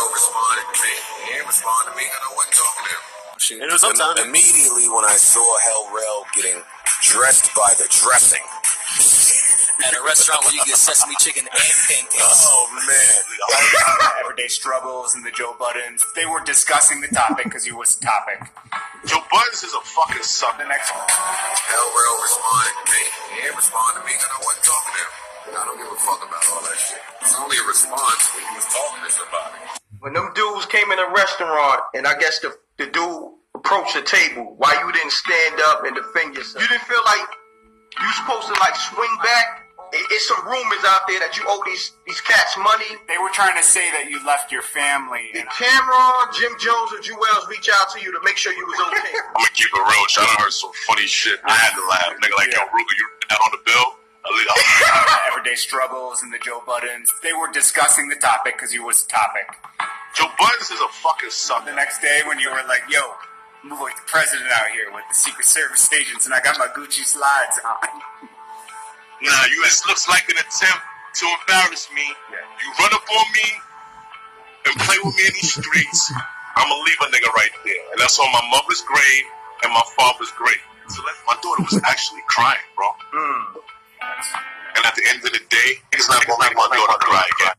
girl responded to me. He didn't respond to me I wasn't talking to him. She, it was. Immediately when I saw Hell Rell getting dressed by the dressing. At a restaurant where you get sesame chicken and pancakes. Oh man! everyday struggles and the Joe Budden's. They were discussing the topic because he was topic. Joe Budden's is a fucking sucker. The next one. Hell Rell responded to me. He didn't respond to me because I wasn't talking to him. I don't give a fuck about all that shit. It's only a response when you was talking to somebody. When them dudes came in the restaurant, and I guess the the dude approached the table, why you didn't stand up and defend yourself? You didn't feel like you supposed to like swing back. It's some rumors out there that you owe these these cats money. They were trying to say that you left your family. Did And Cam'ron, Jim Jones, or Juelz reach out to you to make sure you was okay? I'm gonna keep it real. I done heard some funny shit. I had to laugh. Nigga, like, yo, Ruger, you that on the bill? Everyday struggles and the Joe Budden's. They were discussing the topic because you was topic. Joe Budden's is a fucking son. The next day when you were like, yo, move like the president out here with the Secret Service agents and I got my Gucci slides on. Nah, you. This looks like an attempt to embarrass me. You run up on me and play with me in these streets. I'ma leave a nigga right there, and that's on my mother's grave and my father's grave. So that, my daughter was actually crying, bro. Hmm. And at the end of the day, it's not gonna make my daughter cry again.